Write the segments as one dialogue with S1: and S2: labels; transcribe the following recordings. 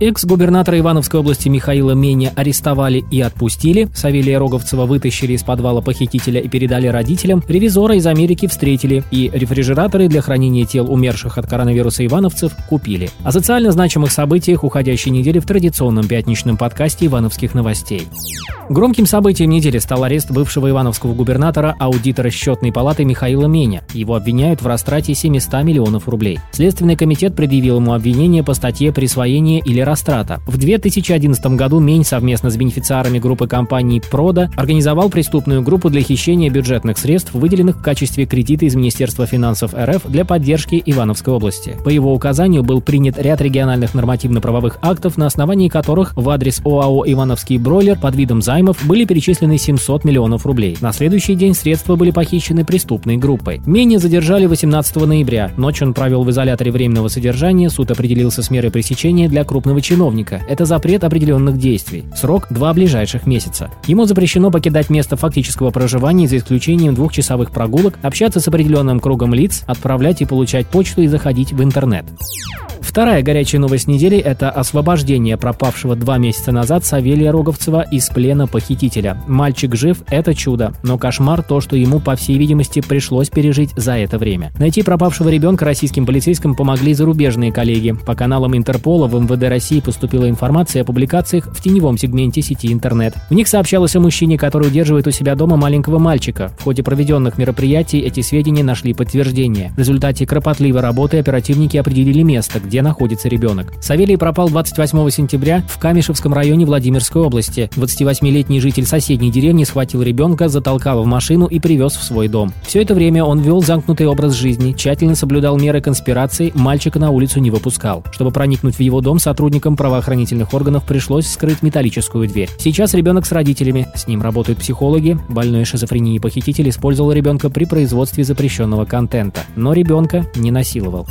S1: Экс-губернатора Ивановской области Михаила Меня арестовали и отпустили, Савелия Роговцева вытащили из подвала похитителя и передали родителям, ревизора из Америки встретили и рефрижераторы для хранения тел умерших от коронавируса ивановцев купили. О социально значимых событиях уходящей недели в традиционном пятничном подкасте «Ивановских новостей». Громким событием недели стал арест бывшего ивановского губернатора, аудитора счетной палаты Михаила Меня. Его обвиняют в растрате 700 миллионов рублей. Следственный комитет предъявил ему обвинение по статье «Присвоение или растрата». В 2011 году Мень совместно с бенефициарами группы компаний «Прода» организовал преступную группу для хищения бюджетных средств, выделенных в качестве кредита из Министерства финансов РФ для поддержки Ивановской области. По его указанию был принят ряд региональных нормативно-правовых актов, на основании которых в адрес ОАО «Ивановский бройлер» под видом займов были перечислены 700 миллионов рублей. На следующий день средства были похищены преступной группой. Мени задержали 18 ноября. Ночь он провел в изоляторе временного содержания, суд определился с мерой пресечения для крупного должностного чиновника. Это запрет определенных действий. Срок – два ближайших месяца. Ему запрещено покидать место фактического проживания за исключением двухчасовых прогулок, общаться с определенным кругом лиц, отправлять и получать почту и заходить в интернет. Вторая горячая новость недели – это освобождение пропавшего два месяца назад Савелия Роговцева из плена похитителя. Мальчик жив – это чудо, но кошмар то, что ему, по всей видимости, пришлось пережить за это время. Найти пропавшего ребенка российским полицейским помогли зарубежные коллеги. По каналам Интерпола в МВД России поступила информация о публикациях в теневом сегменте сети интернет. В них сообщалось о мужчине, который удерживает у себя дома маленького мальчика. В ходе проведенных мероприятий эти сведения нашли подтверждение. В результате кропотливой работы оперативники определили место, где находится ребенок. Савелий пропал 28 сентября в Камешевском районе Владимирской области. 28-летний житель соседней деревни схватил ребенка, затолкал в машину и привез в свой дом. Все это время он вел замкнутый образ жизни, тщательно соблюдал меры конспирации, мальчика на улицу не выпускал. Чтобы проникнуть в его дом, сотрудникам правоохранительных органов пришлось скрыть металлическую дверь. Сейчас ребенок с родителями, с ним работают психологи. Больной шизофренией похититель использовал ребенка при производстве запрещенного контента, но ребенка не насиловал.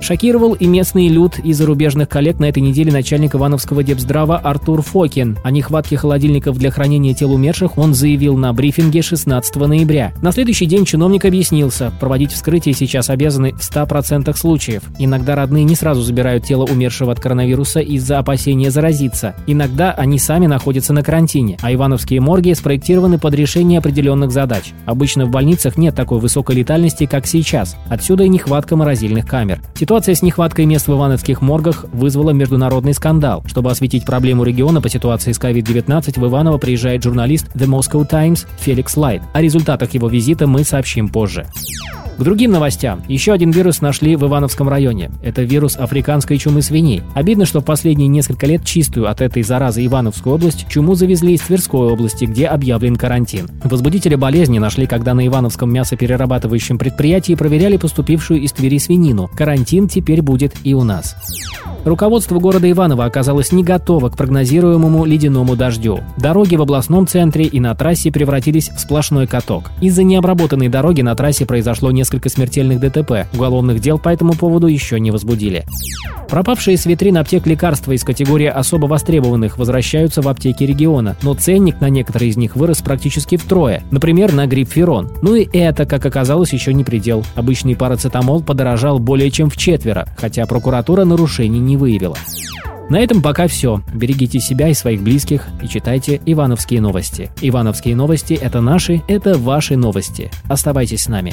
S1: Шокировал и местный люд и зарубежных коллег на этой неделе начальник Ивановского депздрава Артур Фокин. О нехватке холодильников для хранения тел умерших он заявил на брифинге 16 ноября. На следующий день чиновник объяснился, проводить вскрытие сейчас обязаны в 100% случаев. Иногда родные не сразу забирают тело умершего от коронавируса из-за опасения заразиться. Иногда они сами находятся на карантине, а ивановские морги спроектированы под решение определенных задач. Обычно в больницах нет такой высокой летальности, как сейчас. Отсюда и нехватка морозильных камер. Ситуация с нехваткой мест в ивановских моргах вызвала международный скандал. Чтобы осветить проблему региона по ситуации с COVID-19, в Иваново приезжает журналист The Moscow Times Феликс Лайт. О результатах его визита мы сообщим позже. К другим новостям. Еще один вирус нашли в Ивановском районе. Это вирус африканской чумы свиней. Обидно, что в последние несколько лет чистую от этой заразы Ивановскую область чуму завезли из Тверской области, где объявлен карантин. Возбудители болезни нашли, когда на Ивановском мясоперерабатывающем предприятии проверяли поступившую из Твери свинину. Карантин теперь будет и у нас. Руководство города Иваново оказалось не готово к прогнозируемому ледяному дождю. Дороги в областном центре и на трассе превратились в сплошной каток. Из-за необработанной дороги на трассе произошло несколько смертельных ДТП. Уголовных дел по этому поводу еще не возбудили. Пропавшие с витрин аптек лекарства из категории особо востребованных возвращаются в аптеки региона, но ценник на некоторые из них вырос практически втрое, например, на грипферон. Ну и это, как оказалось, еще не предел. Обычный парацетамол подорожал более чем в четверо, хотя прокуратура нарушений не выявила. На этом пока все. Берегите себя и своих близких и читайте Ивановские новости. Ивановские новости – это наши, это ваши новости. Оставайтесь с нами.